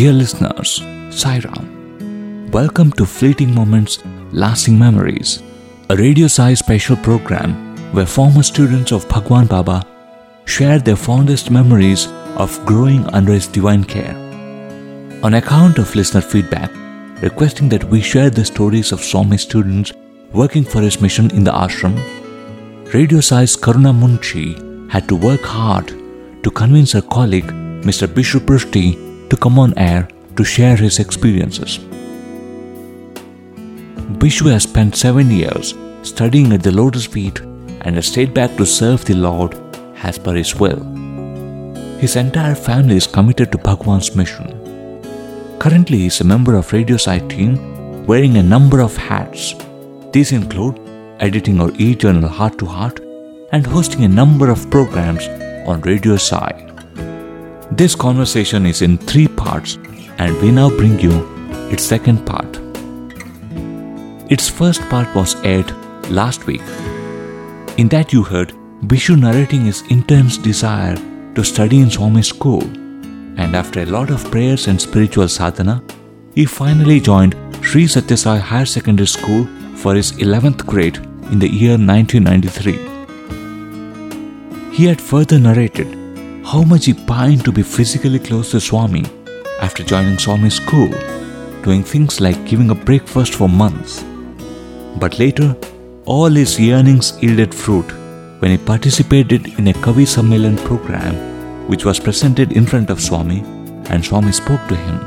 Dear listeners, Sairam. Welcome to Fleeting Moments, Lasting Memories, a Radio Sai special program where former students of Bhagwan Baba share their fondest memories of growing under his divine care. On account of listener feedback, requesting that we share the stories of Swami students working for his mission in the ashram, Radio Sai Karuna Munshi had to work hard to convince her colleague, Mr. Bishu Prusty, to come on air to share his experiences. Bishu has spent seven years studying at the Lotus Feet and has stayed back to serve the Lord as per his will. His entire family is committed to Bhagwan's mission. Currently, he is a member of Radio Sai team wearing a number of hats. These include editing our e-journal Heart to Heart and hosting a number of programs on Radio Sai. This conversation is in three parts and we now bring you its second part. Its first part was aired last week. In that you heard Bishu narrating his intense desire to study in Swami school and after a lot of prayers and spiritual sadhana, he finally joined Sri Satyasai Higher Secondary School for his 11th grade in the year 1993. He had further narrated how much he pined to be physically close to Swami after joining Swami's school, doing things like giving up breakfast for months. But later, all his yearnings yielded fruit when he participated in a Kavi Sammelan program which was presented in front of Swami and Swami spoke to him.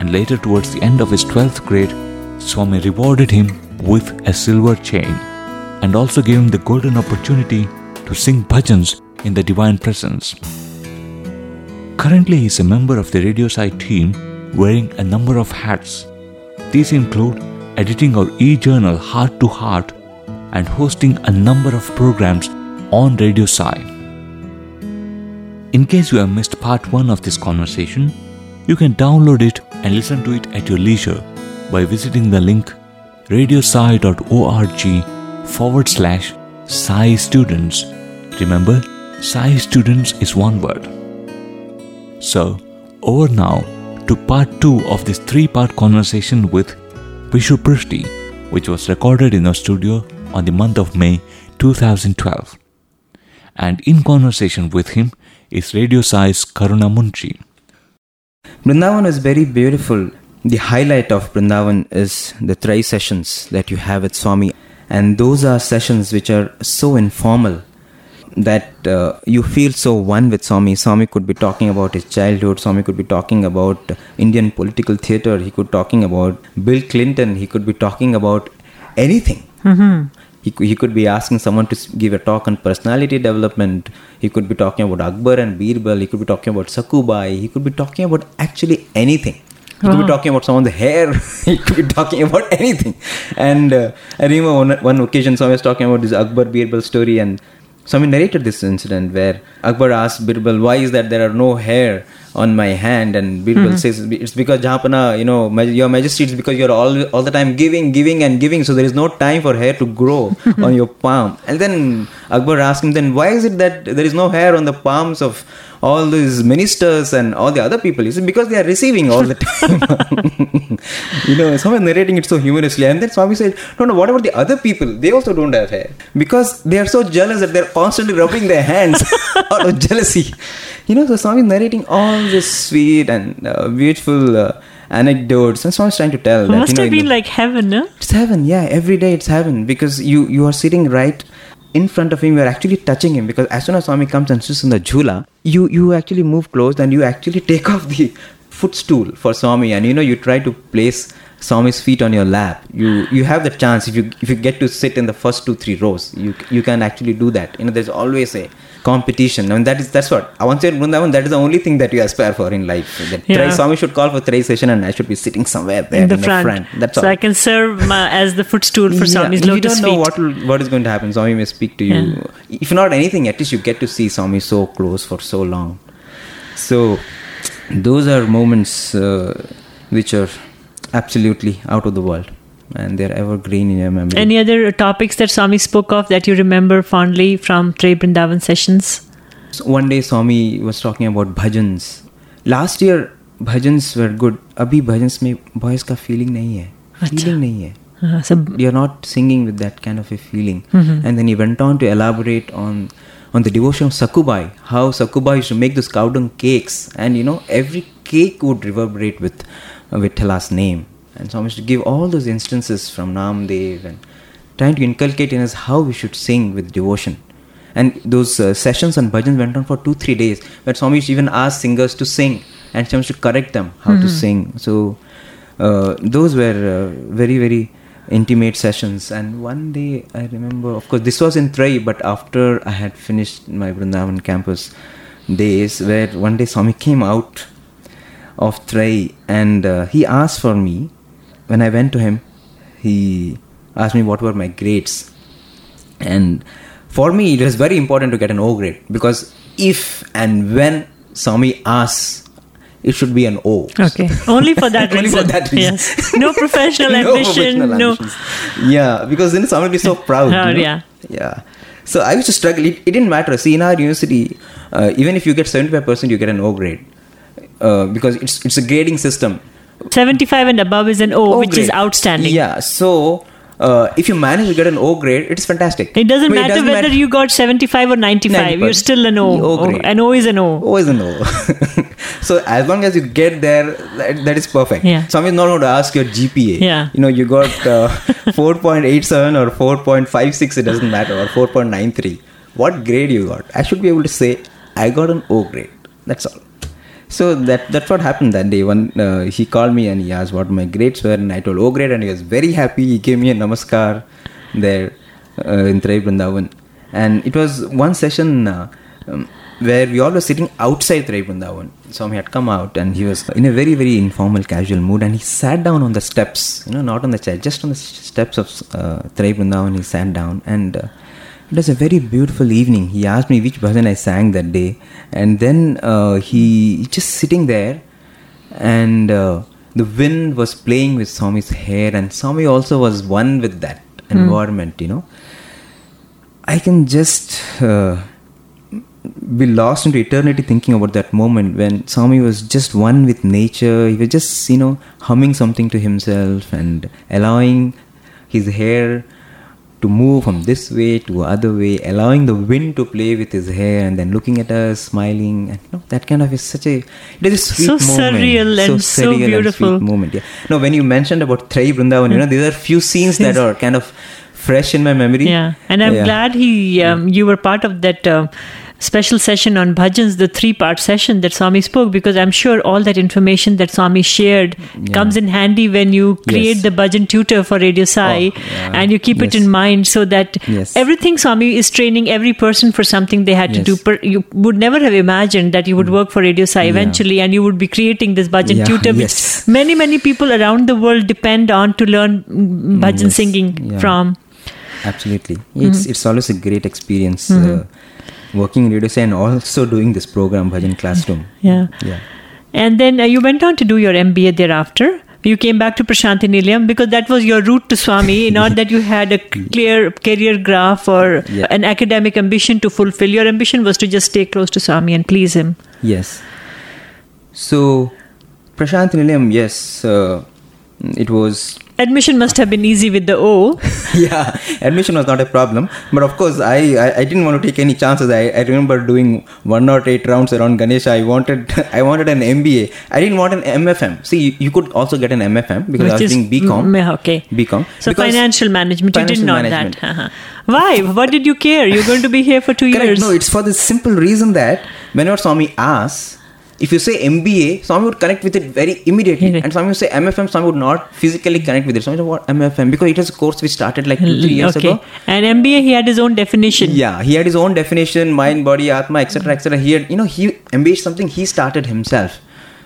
And later, towards the end of his 12th grade, Swami rewarded him with a silver chain and also gave him the golden opportunity to sing bhajans in the divine presence. Currently, he is a member of the Radio Sai team wearing a number of hats. These include editing our e journal Heart to Heart and hosting a number of programs on Radio Sai. In case you have missed part 1 of this conversation, you can download it and listen to it at your leisure by visiting the link radiosai.org forward slash Sai Students. Remember, Sai Students is one word. So, over now to part 2 of this three part conversation with Bishu Prusty, which was recorded in our studio on the month of May 2012. And in conversation with him is Radio Sai's Karuna Munshi. Brindavan is very beautiful. The highlight of Brindavan is the Trayee sessions that you have with Swami. And those are sessions which are so informal that uh, you feel so one with Swami. Swami could be talking about his childhood. Swami could be talking about Indian political theatre. He could be talking about Bill Clinton. He could be talking about anything. Mm-hmm. He, he could be asking someone to give a talk on personality development. He could be talking about Akbar and Birbal. He could be talking about Sakubai. He could be talking about actually anything. He could be talking about someone's hair. he could be talking about anything. And uh, I remember one, one occasion, Swami was talking about this Akbar Birbal story, and Swami narrated this incident where Akbar asked Birbal, "Why is that there are no hair on my hand?" And Birbal mm-hmm. says, "It's because Jahapana, you know, your Majesty, it's because you're all all the time giving, giving, and giving. So there is no time for hair to grow on your palm." And then Akbar asked him, "Then why is it that there is no hair on the palms of all these ministers and all the other people?" "Because they are receiving all the time." you know, someone narrating it so humorously, and then Swami said, "No, no. What about the other people? They also don't have hair because they are so jealous that they're constantly rubbing their hands out of jealousy." You know, so Swami narrating all this sweet and uh, beautiful uh, anecdotes, and Swami's trying to tell that Must you know, have been the- like heaven, no? it's heaven, yeah. Every day it's heaven because you you are sitting right in front of him. You are actually touching him because as soon as Swami comes and sits in the jhula, you you actually move close and you actually take off the footstool for Swami, and you know you try to place Swami's feet on your lap. You you have the chance if you if you get to sit in the first two three rows, you you can actually do that. You know, there's always a competition. I mean, that is that's what I once said. Vrindavan, that is the only thing that you aspire for in life. That Yeah. Trayee- Swami should call for Trayee session, and I should be sitting somewhere there in the, front. That's all. so all. I can serve my, as the footstool for Swami's you lotus don't know feet. what what is going to happen. Swami may speak to you. If not anything, at least you get to see Swami so close for so long. So those are moments uh, which are absolutely out of the world, and they're evergreen in your memory. Any other topics that Swami spoke of that you remember fondly from Trayee Brindavan sessions? So one day Swami was talking about bhajans. Last year bhajans were good. Abhi bhajans mein boys ka feeling nahi hai. Feeling nahi hai. Uh, so You're not singing with that kind of a feeling. Mm-hmm. And then he went on to elaborate on on the devotion of Sakubai, how Sakubai used to make those cow dung cakes, and you know every cake would reverberate with uh, Vitala's name and so I used to give all those instances from Namdev and trying to inculcate in us how we should sing with devotion. And those uh, sessions on bhajans went on for two, three days. But Swami even ask singers to sing and Swami used to correct them how to sing. So uh, those were uh, very, very intimate sessions. And one day I remember, of course, this was in Trayee, but after I had finished my Vrindavan campus days, where one day Swami came out of Trayee and uh, he asked for me. When I went to him, he asked me what were my grades. And for me, it was very important to get an O grade because if and when Swami asks, it should be an O. okay, only for that Only reason. for that reason. Yes. No professional No ambition. professional no. ambitions. Yeah, because then someone will be so proud. Oh, you know? yeah. Yeah. So I used to struggle. It, it didn't matter. See, in our university, uh, even if you get 75%, you get an O grade. Uh, because it's, it's a grading system. 75 and above is an O, O which is outstanding. Yeah. So uh, if you manage to get an O grade, it's fantastic. It doesn't I mean, matter whether you got 75 or 95, you're still an O. O grade. An O is an O. O is an O. so as long as you get there, that, that is perfect. Yeah. Someone is not going to ask your GPA. Yeah. You know, you got uh, 4.87 or 4.56, it doesn't matter, or 4.93. What grade you got? I should be able to say, I got an O grade. That's all. So that that's what happened that day. When uh, he called me and he asked what my grades were, and I told O grade, and he was very happy. He gave me a namaskar there uh, in Trayee Vrindavan, and it was one session uh, um, where we all were sitting outside Trayee Vrindavan. Swami had come out, and he was in a very very informal, casual mood, and he sat down on the steps. You know, not on the chair, just on the steps of uh, Trayee Vrindavan. He sat down and. Uh, it was a very beautiful evening. He asked me which bhajan I sang that day, and then uh, he just sitting there, and uh, the wind was playing with Swami's hair, and Swami also was one with that environment. You know, I can just uh, be lost into eternity thinking about that moment when Swami was just one with nature. He was just you know humming something to himself and allowing his hair to move from this way to other way, allowing the wind to play with his hair, and then looking at us, smiling, and you know, that kind of is such a it is a sweet So moment, surreal and so surreal and beautiful. sweet moment. Yeah. No, when you mentioned about Trayee Vrindavan, you know, these are few scenes that are kind of fresh in my memory. Yeah, and I'm Yeah. glad he um, you were part of that uh, special session on bhajans, the three-part session that Swami spoke, because I'm sure all that information that Swami shared comes in handy when you create Yes. the bhajan tutor for Radio Sai, Oh, yeah. and you keep it in mind so that Yes. everything Swami is training every person for something they had to do. Per, you would never have imagined that you would work for Radio Sai eventually, and you would be creating this bhajan Yeah, tutor, which yes. many many people around the world depend on to learn mm, bhajan Yes. singing Yeah. from. Absolutely. Mm-hmm. It's it's always a great experience uh, working in Radio and also doing this program, Bhajan Classroom. Yeah. Yeah. And then uh, you went on to do your MBA thereafter. You came back to Prashanti Nilayam because that was your route to Swami, not that you had a clear career graph or Yeah. an academic ambition to fulfill. Your ambition was to just stay close to Swami and please him. Yes. So, Prashant Nilayam, yes, uh, it was Admission must have been easy with the O. yeah, admission was not a problem. But of course, I, I, I didn't want to take any chances. I, I remember doing one or eight rounds around Ganesha. I wanted I wanted an MBA. I didn't want an MFM. See, you, you could also get an MFM because I which was is doing BCom. Mm, okay. BCom. So Because- financial management, you did Financial not management. that. Uh-huh. Why? What did you care? You're going to be here for two Correct. years. No, it's for the simple reason that whenever Swami asks, if you say MBA, Swami would connect with it very immediately. Yeah. And Swami would say MFM, Swami would not physically connect with it. Swami said, what MFM? Because it was a course we started like two, three years okay. ago. And MBA, he had his own definition. Yeah, he had his own definition, mind, body, atma, etc., etc. He had, you know, he MBA is something he started himself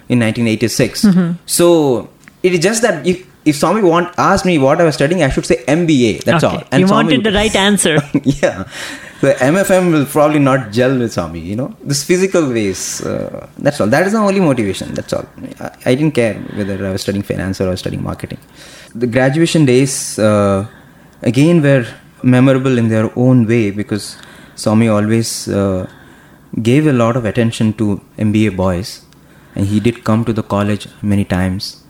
in 1986. Mm-hmm. So it is just that if if Swami want asked me what I was studying, I should say MBA. That's Okay. all. you Swami wanted would- the right answer. yeah. The MFM will probably not gel with Swami, you know. This physical ways, uh, that's all. That is the only motivation, that's all. I, I didn't care whether I was studying finance or I was studying marketing. The graduation days, uh, again, were memorable in their own way because Swami always uh, gave a lot of attention to MBA boys. and he did come to the college many times.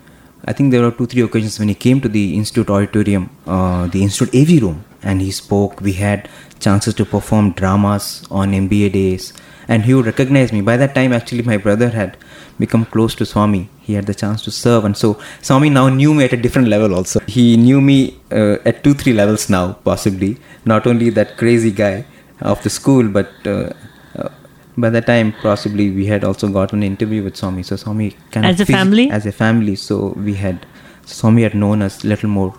I think there were two, three occasions when he came to the institute auditorium, uh, the institute AV room, and he spoke. We had chances to perform dramas on MBA days, and he would recognize me. By that time, actually, my brother had become close to Swami. He had the chance to serve, and so Swami now knew me at a different level. Also, he knew me uh, at two, three levels now, possibly. Not only that crazy guy of the school, but uh, uh, by that time possibly we had also got an interview with Swami. So Swami kind As of a family? as a family. So we had Swami had known us little more.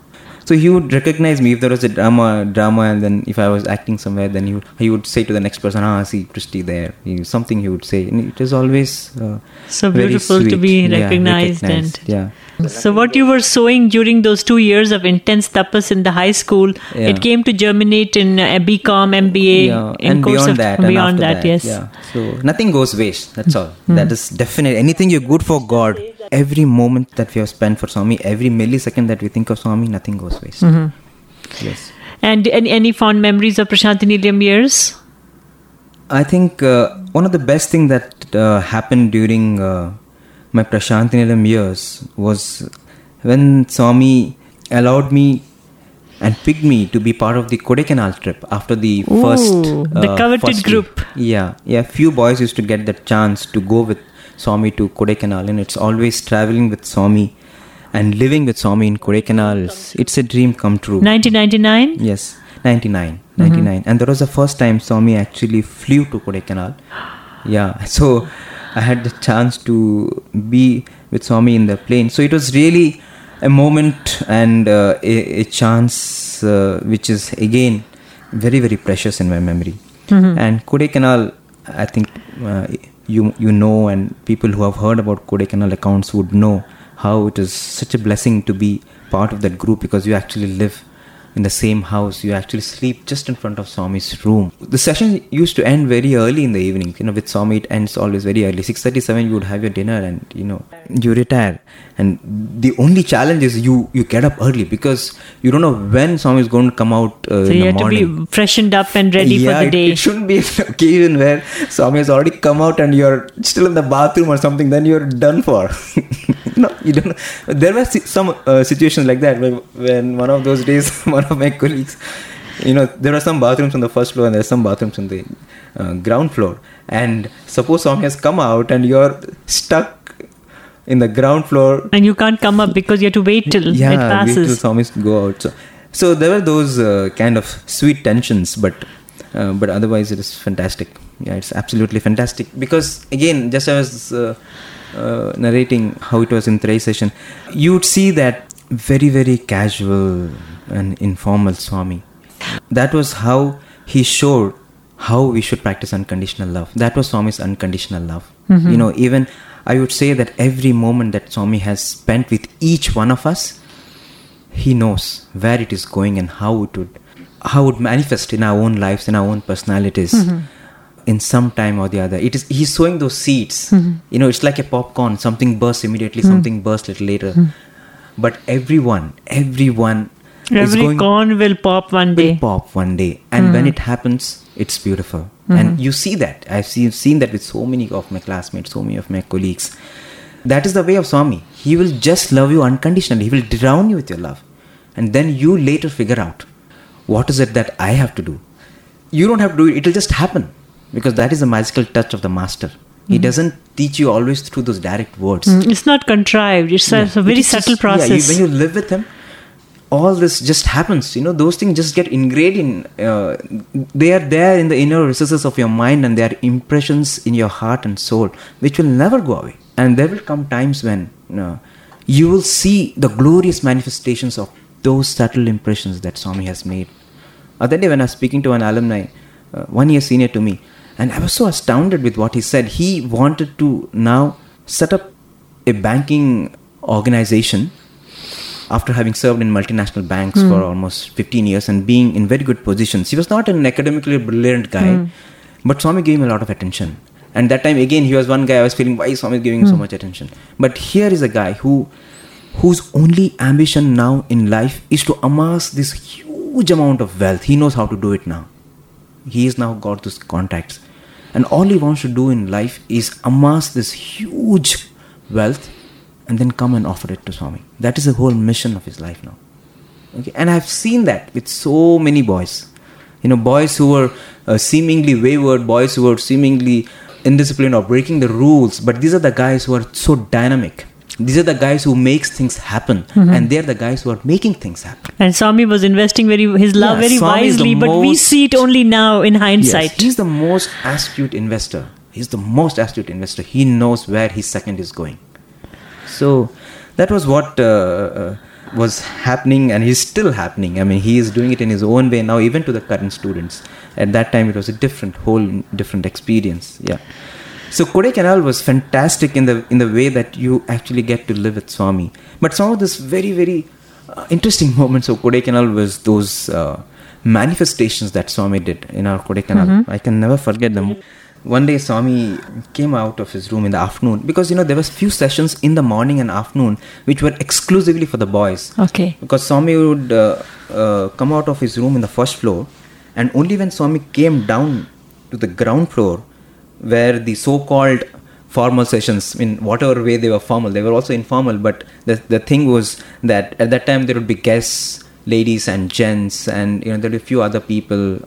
So he would recognize me if there was a drama, drama, and then if I was acting somewhere, then he would, he would say to the next person, "Ah, see Prusty there." He, something he would say, and it is always uh, So very beautiful to sweet. be Yeah, recognized recognized, and yeah. So what you were sowing during those two years of intense tapas in the high school, Yeah. it came to germinate in uh, BCom, MBA, yeah, in and course beyond of that, and beyond after that, yes. yeah. So nothing goes waste. That's all. Hmm. That is definite. Anything you're good for God. Every moment that we have spent for Swami, every millisecond that we think of Swami, nothing goes waste. Mm-hmm. Yes. And any, any fond memories of Prashanti Nilayam years? I think uh, one of the best thing that uh, happened during uh, my Prashantinilayam years was when Swami allowed me and picked me to be part of the Kodaikanal trip after the Ooh, first the uh, coveted first group. Yeah, yeah. Few boys used to get the chance to go with Swami to Kodaikanal, and it's always traveling with Swami and living with Swami in Kodaikanal. It's, it's a dream come true. 1999? Yes, 99. 99. And that was the first time Swami actually flew to Kodaikanal. Yeah, so I had the chance to be with Swami in the plane. So it was really a moment and uh, a, a chance uh, which is again very, very precious in my memory. And Kodaikanal, I think uh, you, you know, and people who have heard about Kodaikanal accounts would know how it is such a blessing to be part of that group because you actually live in the same house. You actually sleep just in front of Swami's room. The session used to end very early in the evening. You know, with Swami it ends always very early. Six thirty-seven, you would have your dinner and you know you retire. And the only challenge is you you get up early because you don't know when Swami is going to come out uh, So you have to be freshened up and ready yeah, for the day. It, shouldn't be an occasion where Swami has already come out and you're still in the bathroom or something. Then you're done for. no, you don't. Know. There were si- some uh, situations like that where, when one of those days, one of my colleagues, you know, there are some bathrooms on the first floor and there are some bathrooms on the uh, ground floor. And suppose Swami has come out and you're stuck in the ground floor and you can't come up because you have to wait till yeah, it wait till passes. Swami's go out. So, so there were those uh, kind of sweet tensions, but uh, but otherwise it is fantastic. Yeah, it's absolutely fantastic because again, just as uh, uh, narrating how it was in Trayee session, you would see that very very casual and informal Swami. That was how he showed how we should practice unconditional love. That was Swami's unconditional love. Mm-hmm. You know, even I would say that every moment that Swami has spent with each one of us, he knows where it is going and how it would how it manifest in our own lives in our own personalities mm-hmm. in some time or the other. It is he's sowing those seeds. Mm-hmm. You know it's like a popcorn. Something bursts immediately something bursts a little later. But everyone everyone Every going corn will pop one day. will pop one day. And when hmm. it happens it's beautiful. Hmm. And you see that. I've seen, seen that with so many of my classmates so many of my colleagues. That is the way of swami. He will just love you unconditionally. He will drown you with your love. And then you later figure out what is it that i have to do. You don't have to do it. It'll just happen. Because that is the magical touch of the master. He hmm. doesn't teach you always through those direct words. Mm, It's not contrived. It's a, yeah. a very It subtle just- yeah, you- process. when you live with him, all this just happens. You know, those things just get ingrained in. Uh, they are there in the inner recesses of your mind, and they are impressions in your heart and soul, which will never go away. And there will come times when uh, you will see the glorious manifestations of those subtle impressions that Swami has made. Other day, when I was speaking to an alumni, uh, one year senior to me, and I was so astounded with what he said. He wanted to now set up a banking organization after having served in multinational banks for hmm. almost 15 years and being in very good positions. He was not an academically brilliant guy, hmm. but Swami gave him a lot of attention. And that time again, he was one guy I was feeling why is Swami giving him so hmm. much attention. But here is a guy who whose only ambition now in life is to amass this huge amount of wealth. He knows how to do it now. He has now got those contacts. And all he wants to do in life is amass this huge wealth, and then come and offer it to Swami. That is the whole mission of his life now. Okay, and I've seen that with so many boys. You know, boys who were uh, seemingly wayward, boys who were seemingly indisciplined or breaking the rules, but these are the guys who are so dynamic. These are the guys who makes things happen, and they're the guys who are making things happen. And Swami was investing very his love Yeah, very Swami wisely, but we see it only now in hindsight. Yes, he's the most astute investor. He's the most astute investor. He knows where his second is going. So that was what uh, uh, was happening, and is still happening. I mean, he is doing it in his own way now, even to the current students. At that time, it was a different, whole different experience. Yeah. So Kodaikanal was fantastic in the in the way that you actually get to live with Swami. But some of this very very uh, interesting moments of Kodaikanal was those uh, manifestations that Swami did in our Kodaikanal. I can never forget them. One day Swami came out of his room in the afternoon because you know there was few sessions in the morning and afternoon which were exclusively for the boys Okay. because Swami would uh, uh, come out of his room in the first floor, and only when Swami came down to the ground floor, where the so-called formal sessions, in whatever way they were formal, they were also informal. But the the thing was that at that time there would be guests, ladies and gents, and you know there were a few other people,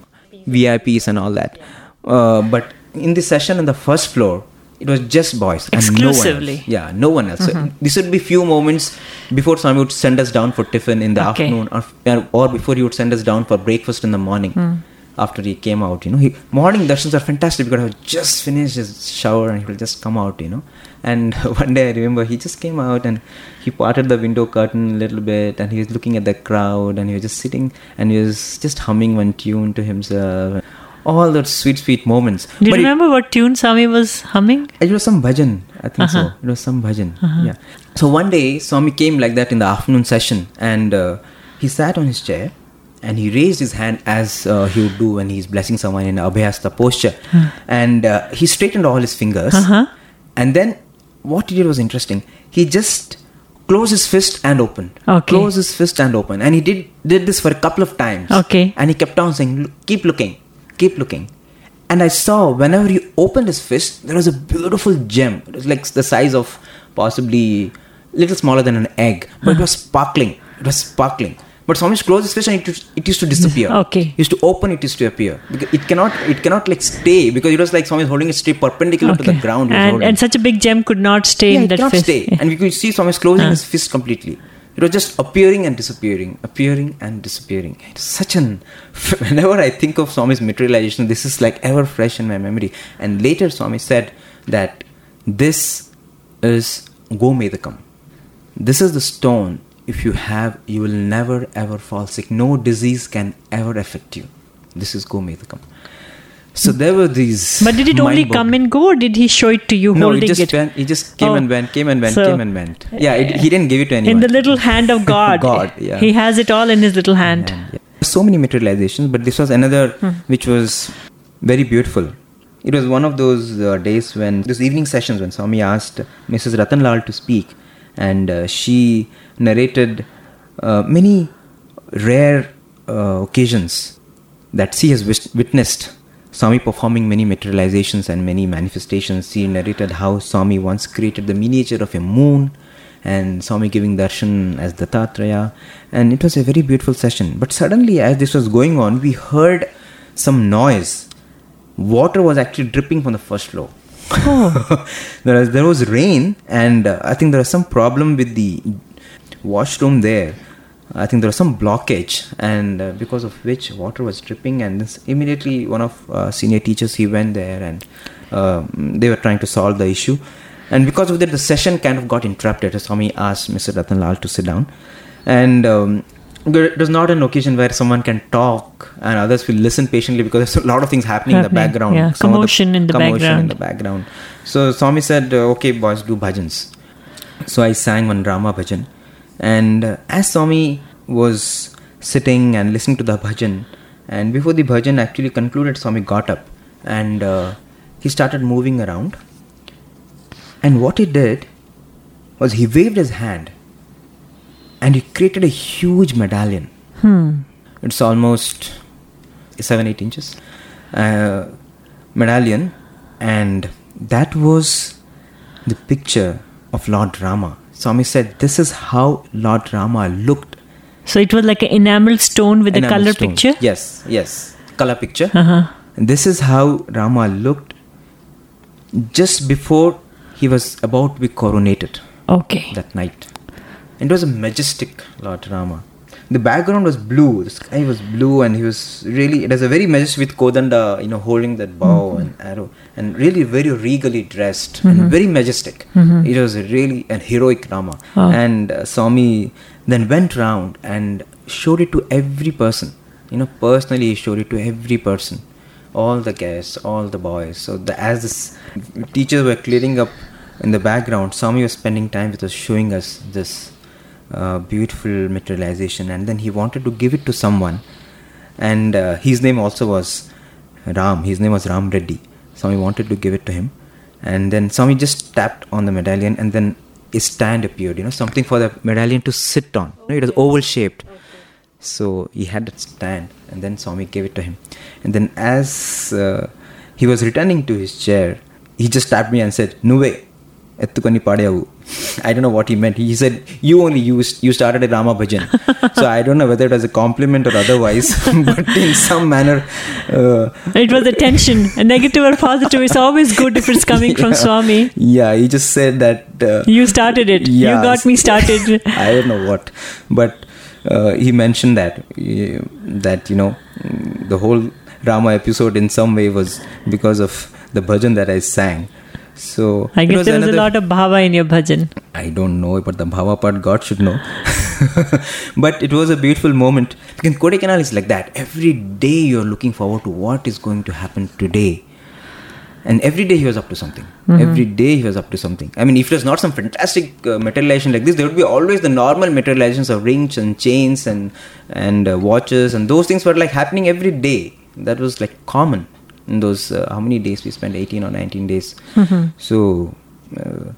VIPs and all that. Uh, but in the session on the first floor. It was just boys and no. Exclusively. Yeah, no one else. So mm-hmm. this would be few moments before Swami would send us down for tiffin in the Okay. afternoon, or, or before he would send us down for breakfast in the morning. Hmm. After he came out, you know, he, morning darshans are fantastic because I would just finished his shower and he will just come out, you know. And one day I remember he just came out and he parted the window curtain a little bit and he was looking at the crowd and he was just sitting and he was just humming one tune to himself. All those sweet, sweet moments. Do you But it- remember what tune Swami was humming? it was some bhajan, I think Uh-huh. so. It was some bhajan. Yeah. So one day, Swami came like that in the afternoon session, and uh, he sat on his chair, and he raised his hand as uh, he would do when he's blessing someone in abhayahasta posture, and uh, he straightened all his fingers, Uh-huh. and then what he did was interesting. He just closed his fist and opened. Okay. Closed his fist and opened, and he did did this for a couple of times. Okay. And he kept on saying, "Look, "Keep looking, keep looking." And I saw whenever he opened his fist, there was a beautiful gem. It was like the size of possibly a little smaller than an egg, but it was sparkling. It was sparkling. But Swami closed his fist and it, used- it used to disappear. Okay. He used to open, it used to appear. Because it cannot, it cannot like stay because it was like Swami holding it straight perpendicular to the ground. And, and such a big gem could not stay yeah, in it that cannot fist. stay. And we could see Swami closing his fist completely. It was just appearing and disappearing, appearing and disappearing. It's such an. Whenever I think of Swami's materialization, this is like ever fresh in my memory. And later, Swami said that this is Gomedakam. This is the stone. If you have, you will never ever fall sick. No disease can ever affect you. This is Gomedakam. So there were these. But did it only come and go, or did he show it to you no, holding he just it? went. He just came Oh. and went, came and went, So- came and went. Yeah, it, he didn't give it to anyone. in the little hand of God. God, yeah. He has it all in his little hand. And, yeah. So many materializations, but this was another which was very beautiful. It was one of those uh, days when those evening sessions when Swami asked Mrs. Ratanlal to speak, and uh, she narrated uh, many rare uh, occasions that she has witnessed Swami performing many materializations and many manifestations. She narrated how Swami once created the miniature of a moon and Swami giving darshan as the Dattatreya. And it was a very beautiful session. But suddenly, as this was going on, we heard some noise. Water was actually dripping from the first floor. there, was, there was rain, and uh, I think there was some problem with the washroom there. I think there was some blockage, and uh, because of which water was dripping. And this, immediately, one of uh, senior teachers he went there, and uh, they were trying to solve the issue. And because of that, the session kind of got interrupted. Swami asked Mr. Ratan Lal to sit down, and um, it was not an occasion where someone can talk and others will listen patiently because there's a lot of things happening, in the background. yeah. Some Commotion in the commotion background. in the background. So Swami said, uh, "Okay, boys, do bhajans." So I sang one Rama bhajan, and uh, as Swami was sitting and listening to the bhajan, and before the bhajan actually concluded, Swami got up and uh, he started moving around. And what he did was he waved his hand, and he created a huge medallion. It's almost seven eight inches uh, medallion, and that was the picture of Lord Rama. Swami said, This is how Lord Rama looked. So it was like an enameled stone with a color stone. picture? Yes, yes. Color picture. Uh-huh. This is how Rama looked just before he was about to be coronated Okay. that night. It was a majestic Lord Rama. The background was blue. The sky was blue, and he was really. It was a very majestic with Kodanda, you know, holding that bow mm-hmm. and arrow, and really very regally dressed and mm-hmm. very majestic. Mm-hmm. It was a really a heroic Rama. Wow. And uh, Swami then went round and showed it to every person. You know, personally, he showed it to every person, all the guests, all the boys. So the, as the teachers were clearing up in the background, Swami was spending time with us, showing us this beautiful materialization and then he wanted to give it to someone. And uh, his name also was ram. His name was ram reddy. Swami wanted to give it to him. And then swami just tapped on the medallion and then a stand appeared you know something for the medallion to sit on. You it was oval shaped. So he had that stand and then swami gave it to him. And then as uh, he was returning to his chair he just tapped me and said nuve ettukani padayavu I don't know what he meant. He said, You only used, you started a Rama Bhajan. so I don't know whether it was a compliment or otherwise, but in some manner, uh, It was a tension. A negative or positive is always good if it's coming from Swami. yeah, he just said that. Uh, You started it. You got me started. I don't know what, but uh, he mentioned that uh, that you know the whole Rama episode in some way was because of the bhajan that I sang. So I guess there was a lot of bhava in your bhajan. I don't know but the bhava part. God should know. but it was a beautiful moment. Because Kodaikanal is like that. Every day you're looking forward to what is going to happen today. And every day he was up to something. Every day he was up to something. I mean, if it was not some fantastic uh, materialization like this, there would be always the normal materializations of rings and chains and and uh, watches and those things were like happening every day. That was like common those uh, how many days we spent 18 or 19 days. So uh,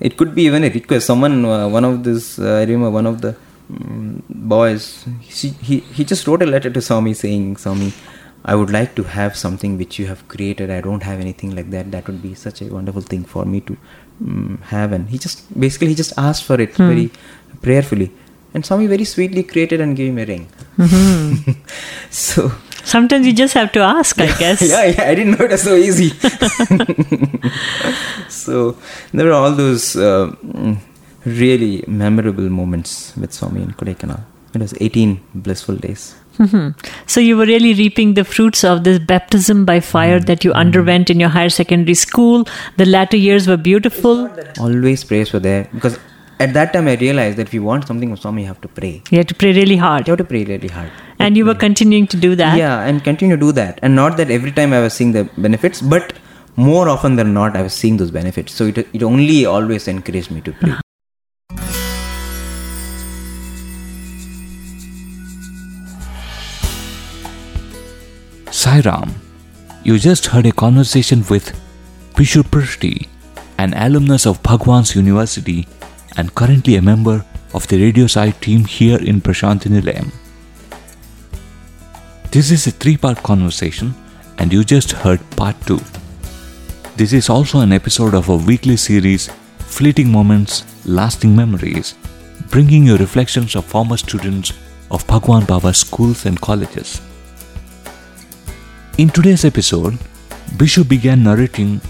it could be even a request. Someone, uh, one of this, uh, I remember one of the mm boys, he, he he just wrote a letter to Swami saying, Swami, I would like to have something which you have created. I don't have anything like that. That would be such a wonderful thing for me to mm, have. And he just basically he just asked for it very prayerfully. And Swami very sweetly created and gave him a ring. so Sometimes you just have to ask, I guess. yeah, yeah, I didn't know it was so easy. so there were all those uh, mm, really memorable moments with Swami in Kodaikanal. It was 18 blissful days. Mhm. So you were really reaping the fruits of this baptism by fire Mm. that you underwent in your higher secondary school. The latter years were beautiful. Always prayers were there because at that time I realized that if you want something from Swami, you have to pray. You had to pray really hard. You have to pray really hard. And you were continuing to do that. Yeah, and continue to do that. And not that every time I was seeing the benefits, but more often than not, I was seeing those benefits. So it, it only always encouraged me to pray. Uh-huh. Sairam, you just heard a conversation with Bishu Prusty, an alumnus of Bhagwan's University and currently a member of the Radio Sai team here in Prashantinilayam. This is a three part conversation, and you just heard part two. This is also an episode of a weekly series, Fleeting Moments, Lasting Memories, bringing you reflections of former students of Bhagwan Baba's schools and colleges. In today's episode, Bishu began narrating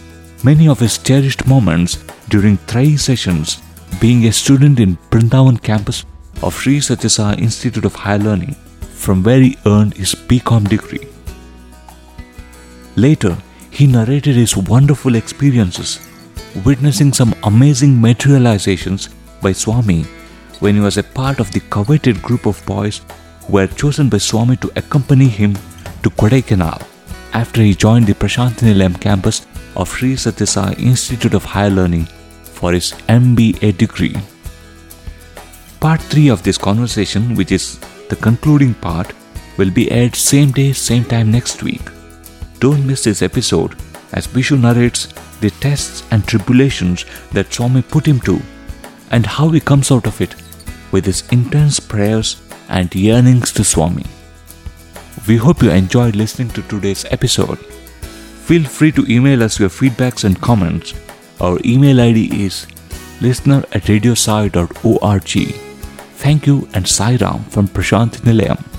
many of his cherished moments during Trayee sessions being a student in Brindavan campus of Sri Satyasai Institute of Higher Learning, from where he earned his BCom degree. Later, he narrated his wonderful experiences, witnessing some amazing materializations by Swami when he was a part of the coveted group of boys who were chosen by Swami to accompany him to Kodaikanal after he joined the Prashantinilayam campus of Sri Satyasai Institute of Higher Learning for his MBA degree. Part 3 of this conversation, which is the concluding part, will be aired same day, same time next week. Don't miss this episode as Bishu narrates the tests and tribulations that Swami put him to and how he comes out of it with his intense prayers and yearnings to Swami. We hope you enjoyed listening to today's episode. Feel free to email us your feedbacks and comments. Our email ID is listener at radiosai.org. Thank you and Sai Ram from Prashant Nilayam.